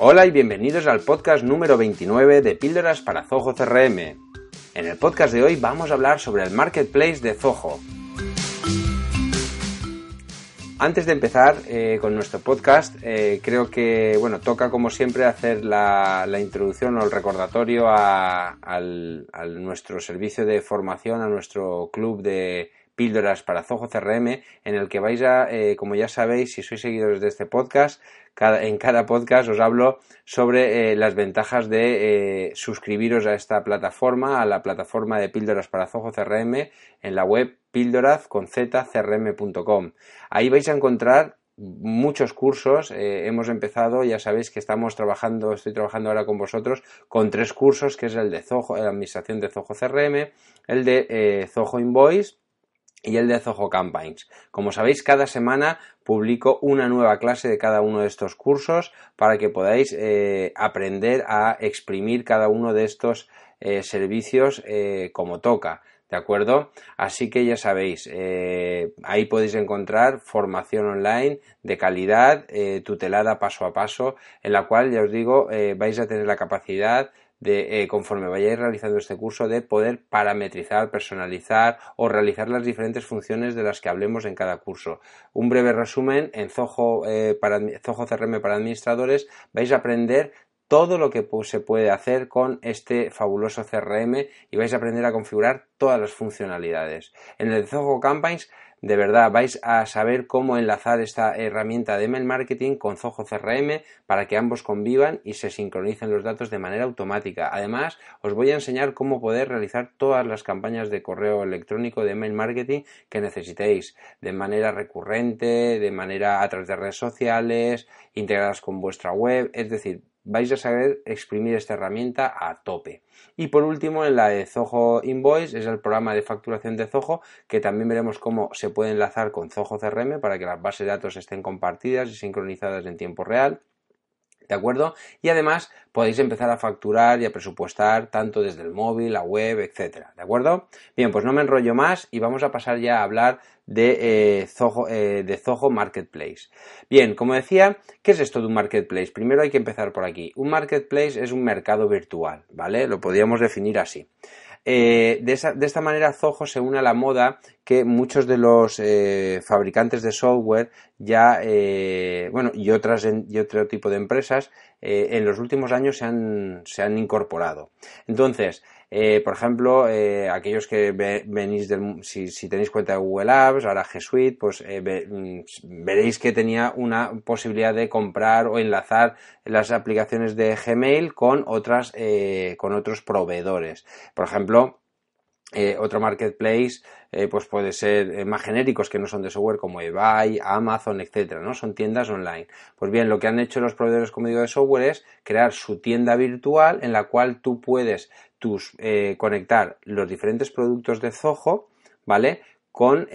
Hola y bienvenidos al podcast número 29 de Píldoras para Zoho CRM. En el podcast de hoy vamos a hablar sobre el marketplace de Zoho. Antes de empezar eh, con nuestro podcast, eh, creo que bueno toca como siempre hacer la, introducción o el recordatorio a, nuestro servicio de formación, a nuestro club de píldoras para Zoho CRM, en el que vais a, eh, como ya sabéis, si sois seguidores de este podcast, en cada podcast os hablo sobre eh, las ventajas de eh, suscribiros a esta plataforma, a la plataforma de píldoras para Zoho CRM, en la web píldoraz.crm.com. Ahí vais a encontrar muchos cursos. hemos empezado, ya sabéis que estamos trabajando, estoy trabajando ahora con vosotros con tres cursos, que es el de Zoho, la administración de Zoho CRM, el de Zoho Invoice y el de Zoho Campaigns. Como sabéis, cada semana publico una nueva clase de cada uno de estos cursos para que podáis eh, aprender a exprimir cada uno de estos eh, servicios eh, como toca. ¿De acuerdo? Así que ya sabéis, ahí podéis encontrar formación online de calidad, tutelada paso a paso, en la cual, ya os digo, vais a tener la capacidad de, eh, conforme vayáis realizando este curso, de poder parametrizar, personalizar o realizar las diferentes funciones de las que hablemos en cada curso. Un breve resumen, en Zoho, eh, para, Zoho CRM para administradores vais a aprender todo lo que se puede hacer con este fabuloso CRM y vais a aprender a configurar todas las funcionalidades. En el Zoho Campaigns de verdad vais a saber cómo enlazar esta herramienta de email marketing con Zoho CRM para que ambos convivan y se sincronicen los datos de manera automática. Además, os voy a enseñar cómo poder realizar todas las campañas de correo electrónico de email marketing que necesitéis de manera recurrente, de manera a través de redes sociales, integradas con vuestra web, es decir, vais a saber exprimir esta herramienta a tope. Y por último, en la de Zoho Invoice es el programa de facturación de Zoho, que también veremos cómo se puede enlazar con Zoho CRM para que las bases de datos estén compartidas y sincronizadas en tiempo real. ¿De acuerdo? Y además podéis empezar a facturar y a presupuestar tanto desde el móvil, la web, etcétera. ¿De acuerdo? Bien, pues no me enrollo más y vamos a pasar ya a hablar de, eh, Zoho, eh, de Marketplace. Bien, como decía, ¿qué es esto de un marketplace? Primero hay que empezar por aquí. Un marketplace es un mercado virtual, ¿vale? Lo podríamos definir así. Eh, de, esta manera Zoho se une a la moda que muchos de los eh, fabricantes de software ya, eh, bueno, y otras y otro tipo de empresas en los últimos años se han, se han incorporado. Entonces, eh, por ejemplo, eh, aquellos que venís del, si, tenéis cuenta de Google Apps, ahora G Suite, pues eh, mm, veréis que tenía una posibilidad de comprar o enlazar las aplicaciones de Gmail con otras, con otros proveedores. Por ejemplo, otro marketplace eh, pues puede ser eh, más genéricos que no son de software como eBay, Amazon, etcétera, ¿no? Son tiendas online. Pues bien, lo que han hecho los proveedores, como digo, de software es crear su tienda virtual en la cual tú puedes tus, eh, conectar los diferentes productos de Zoho, ¿vale? Con,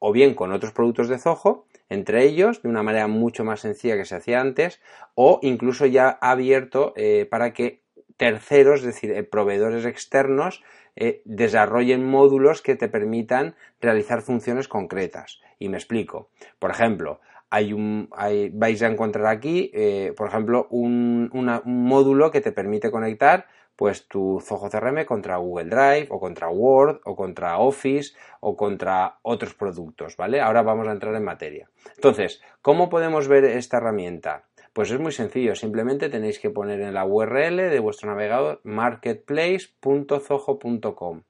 o bien con otros productos de Zoho, entre ellos de una manera mucho más sencilla que se hacía antes, o incluso ya abierto para que terceros, es decir, proveedores externos, eh, desarrollen módulos que te permitan realizar funciones concretas. Y me explico. Por ejemplo, hay un, vais a encontrar aquí, eh, por ejemplo, un, módulo que te permite conectar pues tu Zoho CRM contra Google Drive o contra Word o contra Office o contra otros productos, ¿vale? Ahora vamos a entrar en materia. Entonces, ¿cómo podemos ver esta herramienta? Pues es muy sencillo, simplemente tenéis que poner en la URL de vuestro navegador marketplace.zoho.com.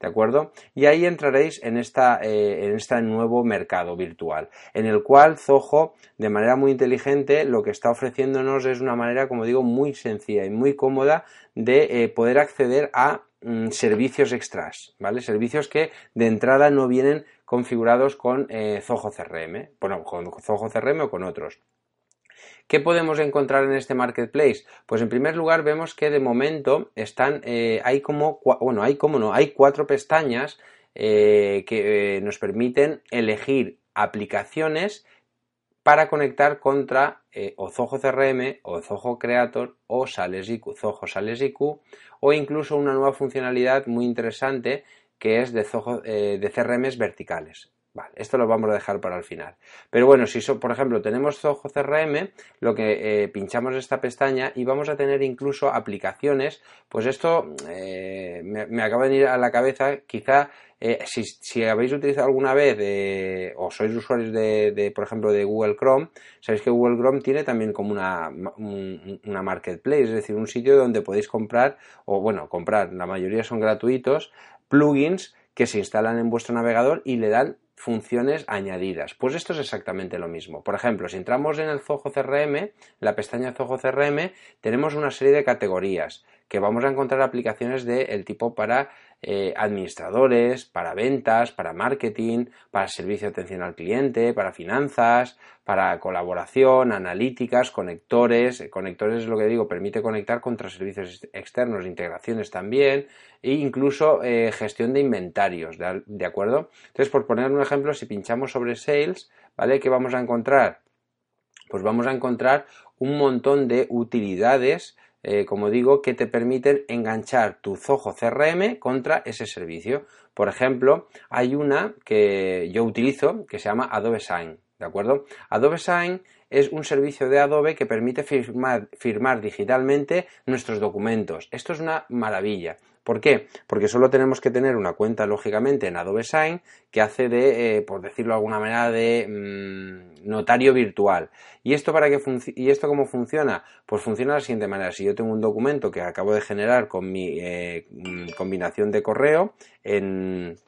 ¿De acuerdo? Y ahí entraréis en, esta, eh, en este nuevo mercado virtual, en el cual Zoho, de manera muy inteligente, lo que está ofreciéndonos es una manera, como digo, muy sencilla y muy cómoda de eh, poder acceder a mm, servicios extras, ¿vale? Servicios que de entrada no vienen configurados con eh, Zoho CRM, bueno, con Zoho CRM o con otros. ¿Qué podemos encontrar en este marketplace? Pues en primer lugar vemos que de momento están, eh, hay como, bueno, hay como no, hay cuatro pestañas eh, que nos permiten elegir aplicaciones para conectar contra o Zoho CRM o Zoho Creator o Zoho Sales IQ o incluso una nueva funcionalidad muy interesante que es de, Zoho, de CRMs verticales. Esto lo vamos a dejar para el final. Pero bueno, si por ejemplo tenemos Zoho CRM, lo que eh, pinchamos esta pestaña y vamos a tener incluso aplicaciones, pues esto eh, me, acaba de venir a la cabeza, quizá eh, si, habéis utilizado alguna vez o sois usuarios de, por ejemplo, de Google Chrome, sabéis que Google Chrome tiene también como una, una marketplace, es decir, un sitio donde podéis comprar, o bueno, comprar, la mayoría son gratuitos, plugins que se instalan en vuestro navegador y le dan funciones añadidas. Pues esto es exactamente lo mismo. Por ejemplo, si entramos en el Zoho CRM, la pestaña Zoho CRM, tenemos una serie de categorías que vamos a encontrar aplicaciones del tipo para eh, administradores, para ventas, para marketing, para servicio de atención al cliente, para finanzas, para colaboración, analíticas, conectores. Conectores es lo que digo, permite conectar contra servicios externos, integraciones también, e incluso eh, gestión de inventarios, ¿de, acuerdo? Entonces, por poner un ejemplo, si pinchamos sobre Sales, ¿vale? ¿Qué vamos a encontrar? Pues vamos a encontrar un montón de utilidades eh, como digo, que te permiten enganchar tu Zoho CRM contra ese servicio. Por ejemplo, hay una que yo utilizo que se llama Adobe Sign, ¿de acuerdo? Adobe Sign es un servicio de Adobe que permite firmar, firmar digitalmente nuestros documentos. Esto es una maravilla. ¿Por qué? Porque solo tenemos que tener una cuenta, lógicamente, en Adobe Sign que hace de, eh, por decirlo de alguna manera, de mm, notario virtual. ¿Y esto, para qué ¿Y esto cómo funciona? Pues funciona de la siguiente manera. Si yo tengo un documento que acabo de generar con mi eh, mm, combinación de correo en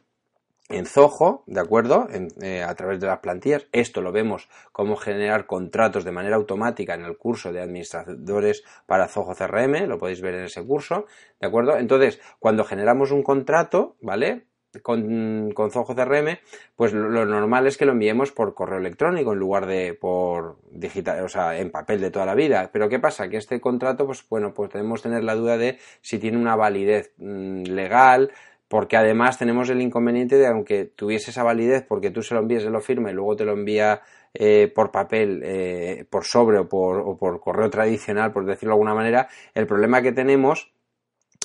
en Zoho, ¿de acuerdo? Eh, a través de las plantillas. Esto lo vemos cómo generar contratos de manera automática en el curso de administradores para Zoho CRM, lo podéis ver en ese curso, ¿de acuerdo? Entonces, cuando generamos un contrato, ¿vale? Con, con Zoho CRM, pues lo, normal es que lo enviemos por correo electrónico en lugar de por digital, o sea, en papel de toda la vida. Pero ¿qué pasa? Que este contrato, pues bueno, pues podemos tener la duda de si tiene una validez mm, legal, porque además tenemos el inconveniente de aunque tuviese esa validez porque tú se lo envíes, se lo firma y luego te lo envía eh, por papel, eh, por sobre o por, o por correo tradicional, por decirlo de alguna manera, el problema que tenemos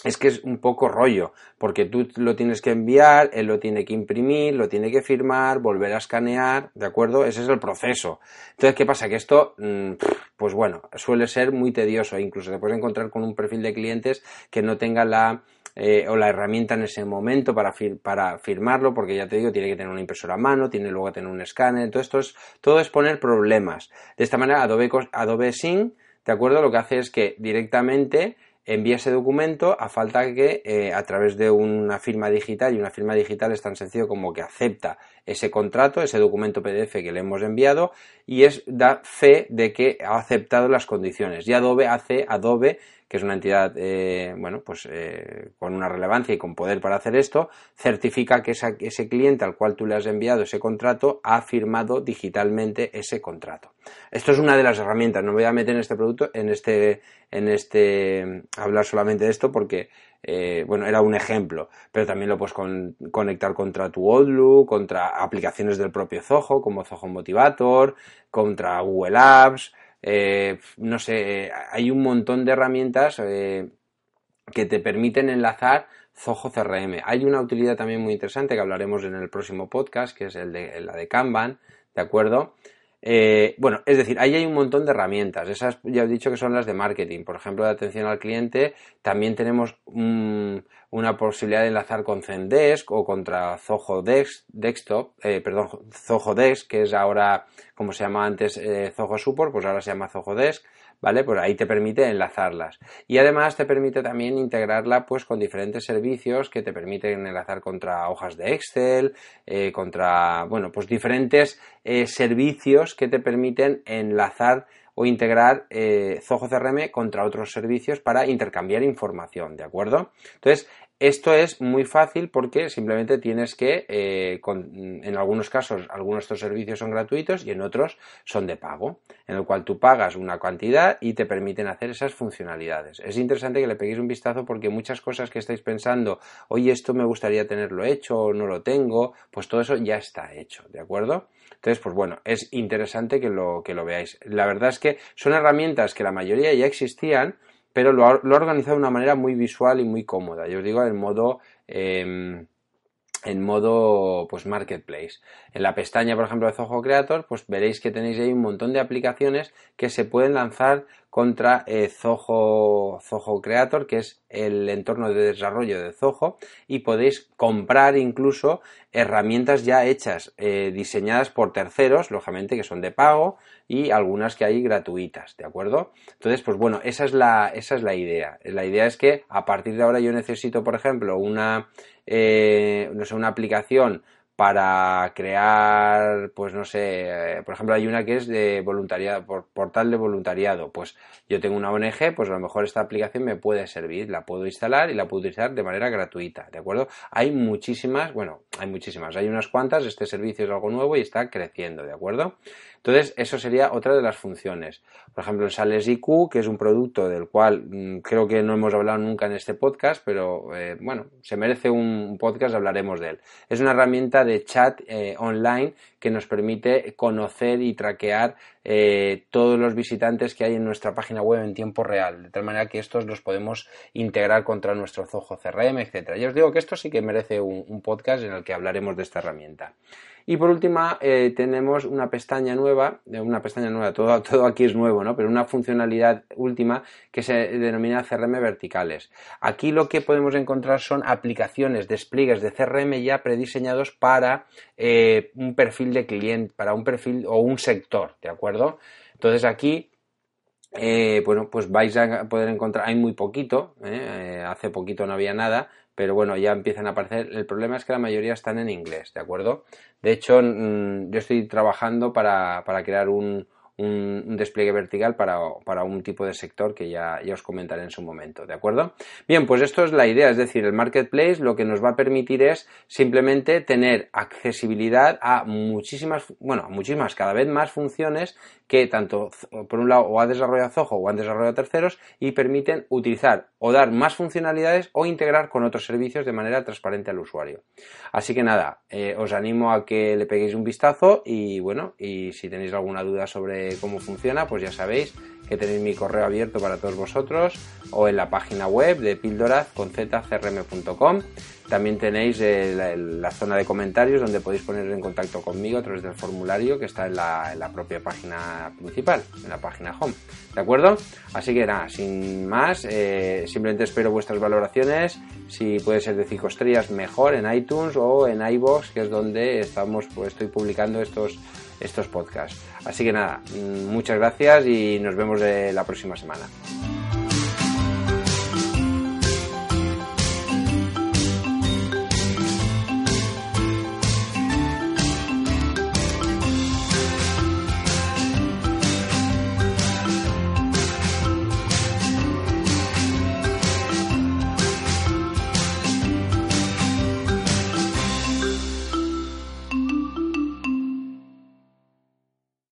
es que es un poco rollo, porque tú lo tienes que enviar, él lo tiene que imprimir, lo tiene que firmar, volver a escanear, ¿de acuerdo? Ese es el proceso. Entonces, ¿qué pasa? Que esto, mm, pues bueno, suele ser muy tedioso, incluso te puedes encontrar con un perfil de clientes que no tenga la eh, o la herramienta en ese momento para, para firmarlo, porque ya te digo, tiene que tener una impresora a mano, tiene luego que tener un escáner, todo esto es, todo es poner problemas. De esta manera, Adobe, Adobe Sync, ¿de acuerdo? Lo que hace es que directamente envía ese documento a falta que eh, a través de una firma digital y una firma digital es tan sencillo como que acepta ese contrato, ese documento PDF que le hemos enviado y es da fe de que ha aceptado las condiciones. Y Adobe hace Adobe que es una entidad, eh, bueno, pues eh, con una relevancia y con poder para hacer esto, certifica que ese cliente al cual tú le has enviado ese contrato ha firmado digitalmente ese contrato. Esto es una de las herramientas. No voy a meter en este producto, en este, en este, hablar solamente de esto porque eh, bueno, era un ejemplo, pero también lo puedes conectar contra tu Outlook, contra aplicaciones del propio Zoho, como Zoho Motivator, contra Google Apps, eh, no sé, hay un montón de herramientas eh, que te permiten enlazar Zoho CRM. Hay una utilidad también muy interesante que hablaremos en el próximo podcast, que es el de, la de Kanban, ¿de acuerdo? Eh, bueno, es decir, ahí hay un montón de herramientas. Esas ya he dicho que son las de marketing. Por ejemplo, de atención al cliente, también tenemos una posibilidad de enlazar con Zendesk o contra Zoho Desktop, perdón, Zoho Desk, que es ahora como se llama antes eh, Zoho Support, pues ahora se llama Zoho Desk, ¿vale? Pues ahí te permite enlazarlas. Y además te permite también integrarla pues con diferentes servicios que te permiten enlazar contra hojas de Excel, eh, contra, bueno, pues diferentes eh, servicios que te permiten enlazar o integrar eh, CRM contra otros servicios para intercambiar información, ¿de acuerdo? Entonces, Esto es muy fácil porque simplemente tienes que, eh, en algunos casos, algunos de estos servicios son gratuitos y en otros son de pago, en el cual tú pagas una cantidad y te permiten hacer esas funcionalidades. Es interesante que le peguéis un vistazo porque muchas cosas que estáis pensando, oye, esto me gustaría tenerlo hecho no lo tengo, pues todo eso ya está hecho, ¿de acuerdo? Entonces, pues bueno, es interesante que lo, que lo veáis. La verdad es que son herramientas que la mayoría ya existían, pero lo ha, organizado de una manera muy visual y muy cómoda. Yo os digo, en modo... Em, en modo pues marketplace. En la pestaña, por ejemplo, de Zoho Creator, pues veréis que tenéis ahí un montón de aplicaciones que se pueden lanzar contra eh, Zoho, Zoho Creator, que es el entorno de desarrollo de Zoho, y podéis comprar incluso herramientas ya hechas, eh, diseñadas por terceros, lógicamente que son de pago, y algunas que hay gratuitas, ¿de acuerdo? Entonces, pues bueno, esa es la, esa es la idea. La idea es que a partir de ahora yo necesito, por ejemplo, una, eh, no sé, una aplicación para crear, pues no sé, eh, por ejemplo hay una que es de voluntariado, por, portal de voluntariado, pues yo tengo una ONG, pues a lo mejor esta aplicación me puede servir, la puedo instalar y la puedo utilizar de manera gratuita, ¿de acuerdo? Hay muchísimas, bueno, hay muchísimas, hay unas cuantas, este servicio es algo nuevo y está creciendo, ¿de acuerdo? Entonces, eso sería otra de las funciones. Por ejemplo, Sales IQ, que es un producto del cual mm, creo que no hemos hablado nunca en este podcast, pero eh, bueno, se merece un podcast, hablaremos de él. Es una herramienta de chat eh, online que nos permite conocer y traquear eh, todos los visitantes que hay en nuestra página web en tiempo real, de tal manera que estos los podemos integrar contra nuestro Zoho CRM, etcétera. Ya os digo que esto sí que merece un podcast en el que hablaremos de esta herramienta. Y por último, eh, tenemos una pestaña nueva, eh, una pestaña nueva, todo, todo aquí es nuevo, ¿no? Pero una funcionalidad última que se denomina CRM verticales. Aquí lo que podemos encontrar son aplicaciones, despliegues de CRM ya prediseñados para un perfil de cliente, para un perfil o un sector, ¿de acuerdo? Entonces aquí bueno, pues vais a poder encontrar, hay muy poquito, hace poquito no había nada, pero bueno, ya empiezan a aparecer. El problema es que la mayoría están en inglés, ¿de acuerdo? De hecho, mm, yo estoy trabajando para, para crear un, un, despliegue vertical para, para, un tipo de sector que ya, ya os comentaré en su momento, ¿de acuerdo? Bien, pues esto es la idea, es decir, el marketplace lo que nos va a permitir es simplemente tener accesibilidad a muchísimas, bueno, a muchísimas, cada vez más funciones que tanto, por un lado, o ha desarrollado Zoho o han desarrollado terceros y permiten utilizar o dar más funcionalidades o integrar con otros servicios de manera transparente al usuario. Así que nada, eh, os animo a que le peguéis un vistazo y bueno, y si tenéis alguna duda sobre cómo funciona, pues ya sabéis que tenéis mi correo abierto para todos vosotros o en la página web de píldoras. También tenéis la, zona de comentarios donde podéis poner en contacto conmigo a través del formulario que está en la, propia página principal, en la página home. ¿De acuerdo? Así que nada, sin más, eh, simplemente espero vuestras valoraciones. Si puede ser de 5 estrellas, mejor en iTunes o en iBox, que es donde estamos, pues estoy publicando estos estos podcasts. Así que nada, mm, muchas gracias y nos vemos la próxima semana.